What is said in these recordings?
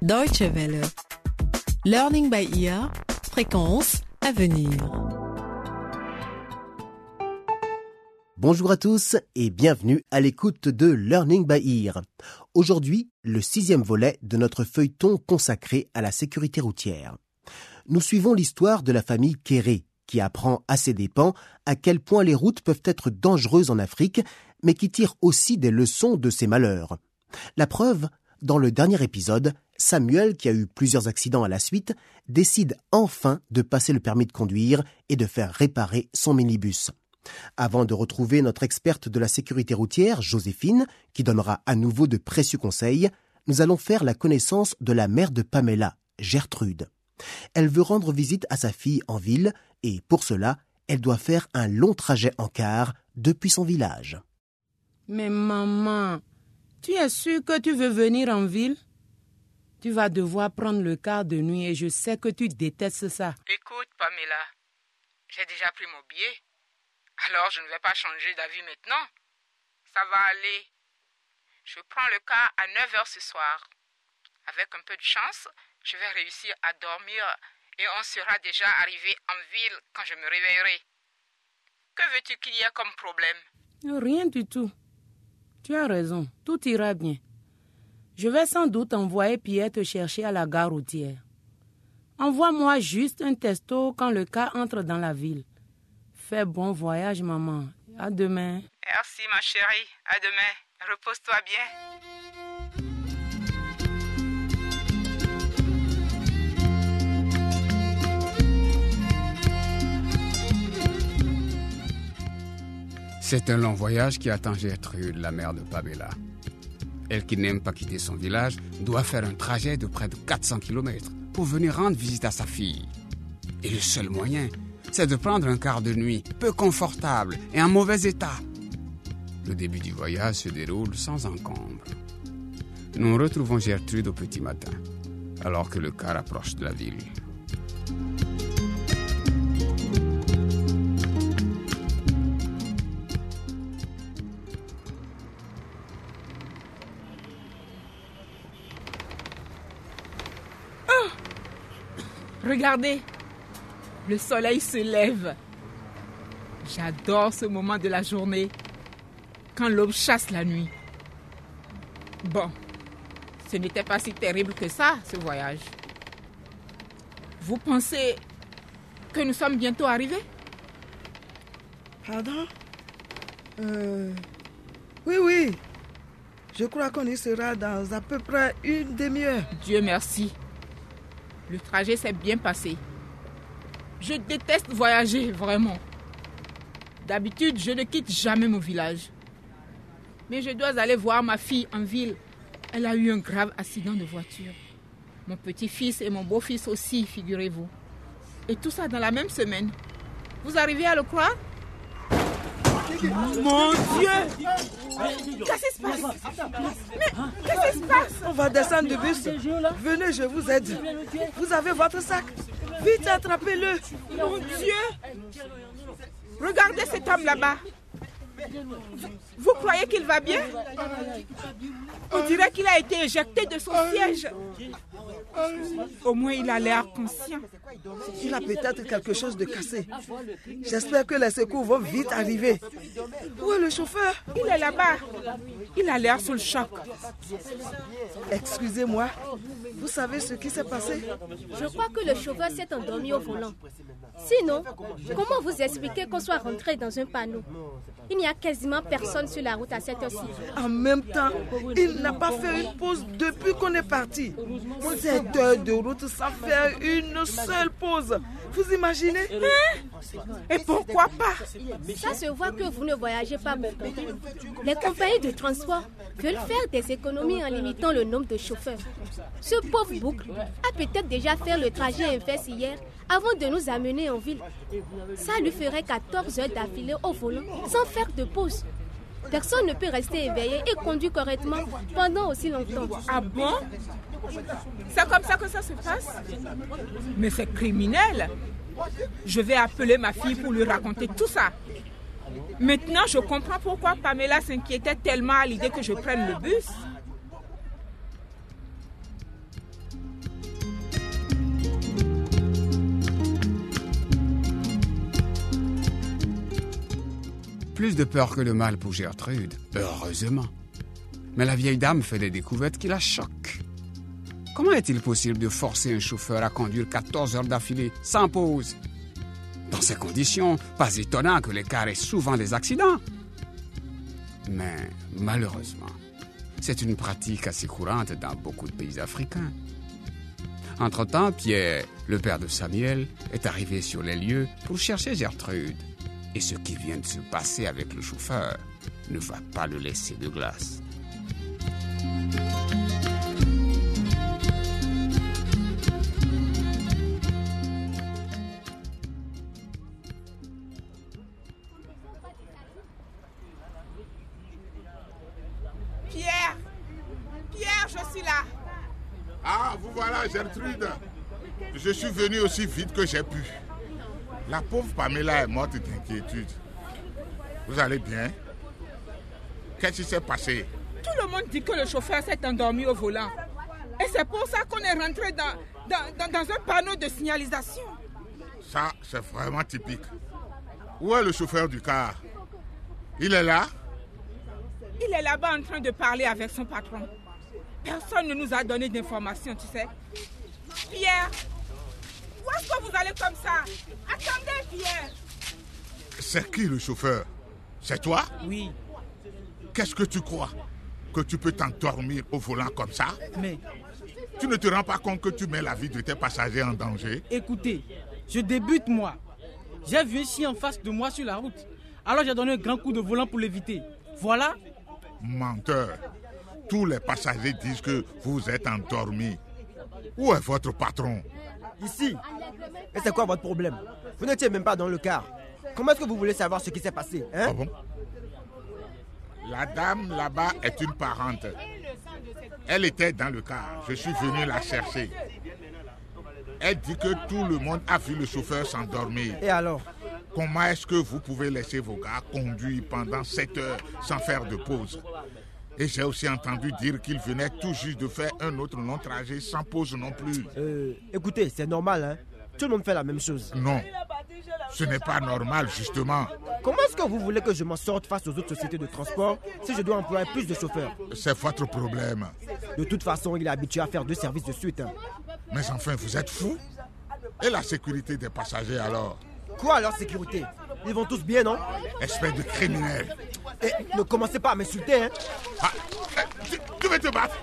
Deutsche Welle. Learning by ear. Fréquence à venir. Bonjour à tous et bienvenue à l'écoute de Learning by Ear. Aujourd'hui, le sixième volet de notre feuilleton consacré à la sécurité routière. Nous suivons l'histoire de la famille Kéré, qui apprend à ses dépens à quel point les routes peuvent être dangereuses en Afrique, mais qui tire aussi des leçons de ses malheurs. La preuve, dans le dernier épisode, Samuel, qui a eu plusieurs accidents à la suite, décide enfin de passer le permis de conduire et de faire réparer son minibus. Avant de retrouver notre experte de la sécurité routière, Joséphine, qui donnera à nouveau de précieux conseils, nous allons faire la connaissance de la mère de Pamela, Gertrude. Elle veut rendre visite à sa fille en ville et pour cela, elle doit faire un long trajet en car depuis son village. Mais maman, tu es sûre que tu veux venir en ville? Tu vas devoir prendre le car de nuit et je sais que tu détestes ça. Écoute, Pamela, j'ai déjà pris mon billet. Alors je ne vais pas changer d'avis maintenant. Ça va aller. Je prends le car à 9 heures ce soir. Avec un peu de chance, je vais réussir à dormir et on sera déjà arrivé en ville quand je me réveillerai. Que veux-tu qu'il y ait comme problème? Rien du tout. Tu as raison, tout ira bien. Je vais sans doute envoyer Pierre te chercher à la gare routière. Envoie-moi juste un testo quand le cas entre dans la ville. Fais bon voyage, maman. À demain. Merci, ma chérie. À demain. Repose-toi bien. C'est un long voyage qui attend Gertrude, la mère de Pamela. Elle qui n'aime pas quitter son village doit faire un trajet de près de 400 km pour venir rendre visite à sa fille. Et le seul moyen, c'est de prendre un quart de nuit peu confortable et en mauvais état. Le début du voyage se déroule sans encombre. Nous retrouvons Gertrude au petit matin, alors que le car approche de la ville. Regardez, le soleil se lève. J'adore ce moment de la journée, quand l'aube chasse la nuit. Bon, ce n'était pas si terrible que ça, ce voyage. Vous pensez que nous sommes bientôt arrivés? Pardon? Euh, Oui, oui. Je crois qu'on y sera dans à peu près une demi-heure. Dieu merci. Le trajet s'est bien passé. Je déteste voyager, vraiment. D'habitude, je ne quitte jamais mon village. Mais je dois aller voir ma fille en ville. Elle a eu un grave accident de voiture. Mon petit-fils et mon beau-fils aussi, figurez-vous. Et tout ça dans la même semaine. Vous arrivez à le croire? Mon Dieu Qu'est-ce qui se passe? Mais qu'est-ce qui se passe? On va descendre du bus. Venez, je vous aide. Vous avez votre sac. Vite, attrapez-le. Mon Dieu Regardez cet homme là-bas. Vous croyez qu'il va bien? On dirait qu'il a été éjecté de son siège. Au moins, il a l'air conscient. Il a peut-être quelque chose de cassé. J'espère que les secours vont vite arriver. Où est le chauffeur? Il est là-bas. Il a l'air sous le choc. Excusez-moi. Vous savez ce qui s'est passé? Je crois que le chauffeur s'est endormi au volant. Sinon, comment vous expliquer qu'on soit rentré dans un panneau? Il n'y a quasiment personne sur la route à cette heure-ci. En même temps, il n'a pas fait une pause depuis qu'on est parti. Cette heure de route sans faire une seule pause. Vous imaginez Et pourquoi pas Ça se voit que vous ne voyagez pas beaucoup. Les compagnies de transport veulent faire des économies en limitant le nombre de chauffeurs. Ce pauvre boucle a peut-être déjà fait le trajet inverse hier avant de nous amener en ville. Ça lui ferait 14 heures d'affilée au volant sans faire de pause. Personne ne peut rester éveillé et conduire correctement pendant aussi longtemps. Ah bon? C'est comme ça que ça se passe? Mais c'est criminel. Je vais appeler ma fille pour lui raconter tout ça. Maintenant, je comprends pourquoi Pamela s'inquiétait tellement à l'idée que je prenne le bus. Plus de peur que de mal pour Gertrude, heureusement. Mais la vieille dame fait des découvertes qui la choquent. Comment est-il possible de forcer un chauffeur à conduire 14 heures d'affilée sans pause? Dans ces conditions, pas étonnant que les cars aient souvent des accidents. Mais malheureusement, c'est une pratique assez courante dans beaucoup de pays africains. Entre-temps, Pierre, le père de Samuel, est arrivé sur les lieux pour chercher Gertrude. Et ce qui vient de se passer avec le chauffeur ne va pas le laisser de glace. Pierre Pierre, je suis là. Ah, vous voilà, Gertrude. Je suis venu aussi vite que j'ai pu. La pauvre Pamela est morte d'inquiétude. Vous allez bien? Qu'est-ce qui s'est passé? Tout le monde dit que le chauffeur s'est endormi au volant. Et c'est pour ça qu'on est rentré dans, dans, un panneau de signalisation. Ça, c'est vraiment typique. Où est le chauffeur du car? Il est là? Il est là-bas en train de parler avec son patron. Personne ne nous a donné d'informations, tu sais. Pierre, où est-ce que vous allez comme ça? Attendez, Pierre. C'est qui le chauffeur? C'est toi? Oui, Qu'est-ce que tu crois? Que tu peux t'endormir au volant comme ça? Mais Tu ne te rends pas compte que tu mets la vie de tes passagers en danger? Écoutez, je débute moi. J'ai vu un chien en face de moi sur la route. Alors j'ai donné un grand coup de volant pour l'éviter. Voilà. Menteur. Tous les passagers disent que vous êtes endormi. Où est votre patron Ici. Et c'est quoi votre problème? Vous n'étiez même pas dans le car. Comment est-ce que vous voulez savoir ce qui s'est passé hein? Ah bon? La dame là-bas est une parente. Elle était dans le car. Je suis venu la chercher. Elle dit que tout le monde a vu le chauffeur s'endormir. Et alors? Comment est-ce que vous pouvez laisser vos gars conduire pendant 7 heures sans faire de pause? Et j'ai aussi entendu dire qu'il venait tout juste de faire un autre long trajet sans pause non plus. Euh, écoutez, c'est normal, hein Tout le monde fait la même chose. Non, ce n'est pas normal justement. Comment est-ce que vous voulez que je m'en sorte face aux autres sociétés de transport si je dois employer plus de chauffeurs? C'est votre problème. De toute façon, il est habitué à faire deux services de suite. hein. Mais enfin, vous êtes fou Et la sécurité des passagers alors? Quoi alors, sécurité? Ils vont tous bien, non? Espèce de criminel. Et ne commencez pas à m'insulter, hein Ah, eh, tu, tu veux te battre?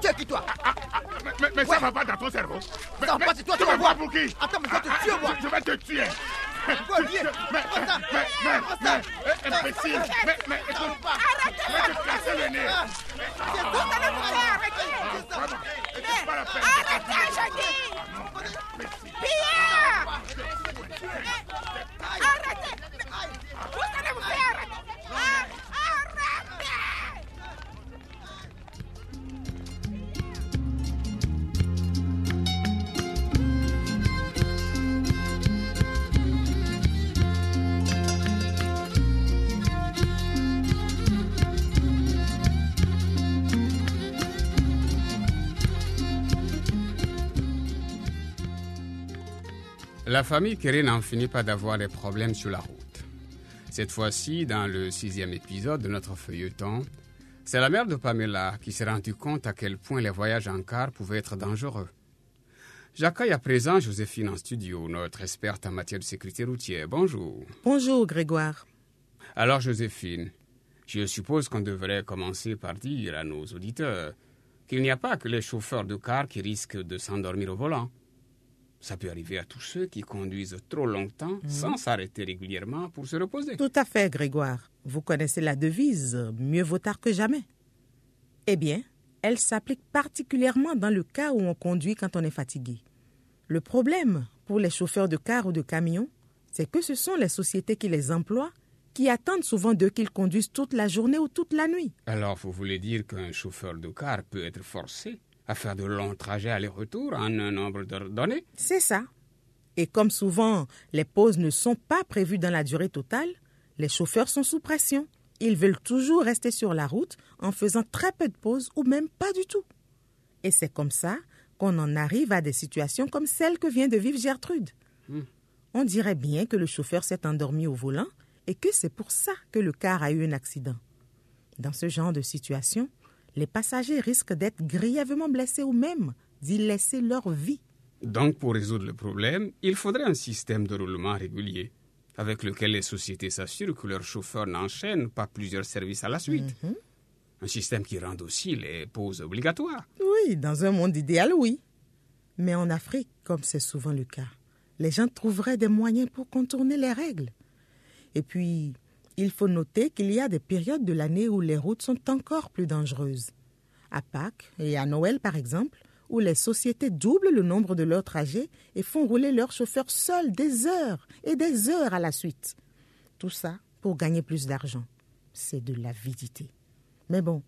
Tiens, qui toi Ah, ah, mais, mais- mais ça va pas dans ton cerveau. Mais, Ça va mais pas, c'est toi, tu vas voir. pour qui? Attends, mais je vais te tuer, moi. Je vais te tuer. Quoi, Mais, mais, eh, imbécile. Mais, mais, écoute, te casser le nez. Vous allez vous faire arrêter. Arrêtez, je dis. Pierre Arrêtez La famille Kerry n'en finit pas d'avoir des problèmes sur la route. Cette fois-ci, dans le sixième épisode de notre feuilleton, c'est la mère de Pamela qui s'est rendue compte à quel point les voyages en car pouvaient être dangereux. J'accueille à présent Joséphine en studio, notre experte en matière de sécurité routière. Bonjour. Bonjour Grégoire. Alors Joséphine, je suppose qu'on devrait commencer par dire à nos auditeurs qu'il n'y a pas que les chauffeurs de car qui risquent de s'endormir au volant. Ça peut arriver à tous ceux qui conduisent trop longtemps sans s'arrêter régulièrement pour se reposer. Tout à fait Grégoire. Vous connaissez la devise mieux vaut tard que jamais. Eh bien, elle s'applique particulièrement dans le cas où on conduit quand on est fatigué. Le problème pour les chauffeurs de car ou de camion, c'est que ce sont les sociétés qui les emploient qui attendent souvent d'eux qu'ils conduisent toute la journée ou toute la nuit. Alors vous voulez dire qu'un chauffeur de car peut être forcé à faire de longs trajets aller-retour en un nombre d'heures donné C'est ça. Et comme souvent les pauses ne sont pas prévues dans la durée totale, les chauffeurs sont sous pression. Ils veulent toujours rester sur la route en faisant très peu de pauses ou même pas du tout. Et c'est comme ça qu'on en arrive à des situations comme celle que vient de vivre Gertrude. On dirait bien que le chauffeur s'est endormi au volant et que c'est pour ça que le car a eu un accident. Dans ce genre de situation, les passagers risquent d'être grièvement blessés ou même d'y laisser leur vie. Donc, pour résoudre le problème, il faudrait un système de roulement régulier, avec lequel les sociétés s'assurent que leurs chauffeurs n'enchaînent pas plusieurs services à la suite. Mhm. Un système qui rende aussi les pauses obligatoires. Oui, dans un monde idéal, oui. Mais en Afrique, comme c'est souvent le cas, les gens trouveraient des moyens pour contourner les règles. Et puis, il faut noter qu'il y a des périodes de l'année où les routes sont encore plus dangereuses. À Pâques et à Noël, par exemple, où les sociétés doublent le nombre de leurs trajets et font rouler leurs chauffeurs seuls des heures et des heures à la suite. Tout ça pour gagner plus d'argent. C'est de l'avidité. Mais bon,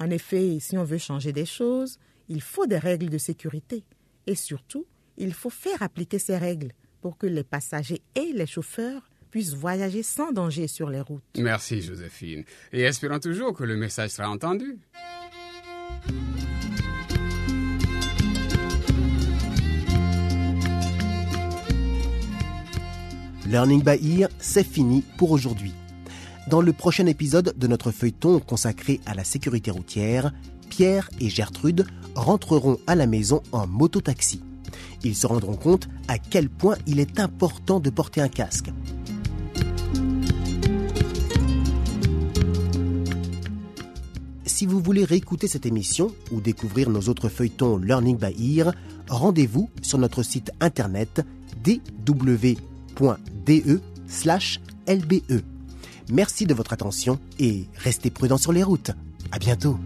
en effet, si on veut changer des choses, il faut des règles de sécurité. Et surtout, il faut faire appliquer ces règles pour que les passagers et les chauffeurs puissent voyager sans danger sur les routes. Merci, Joséphine. Et espérons toujours que le message sera entendu. Learning by Ear, c'est fini pour aujourd'hui. Dans le prochain épisode de notre feuilleton consacré à la sécurité routière, Pierre et Gertrude rentreront à la maison en mototaxi. Ils se rendront compte à quel point il est important de porter un casque. Si vous voulez réécouter cette émission ou découvrir nos autres feuilletons Learning by Ear, rendez-vous sur notre site internet dw.de/lbe. Merci de votre attention et restez prudents sur les routes. À bientôt.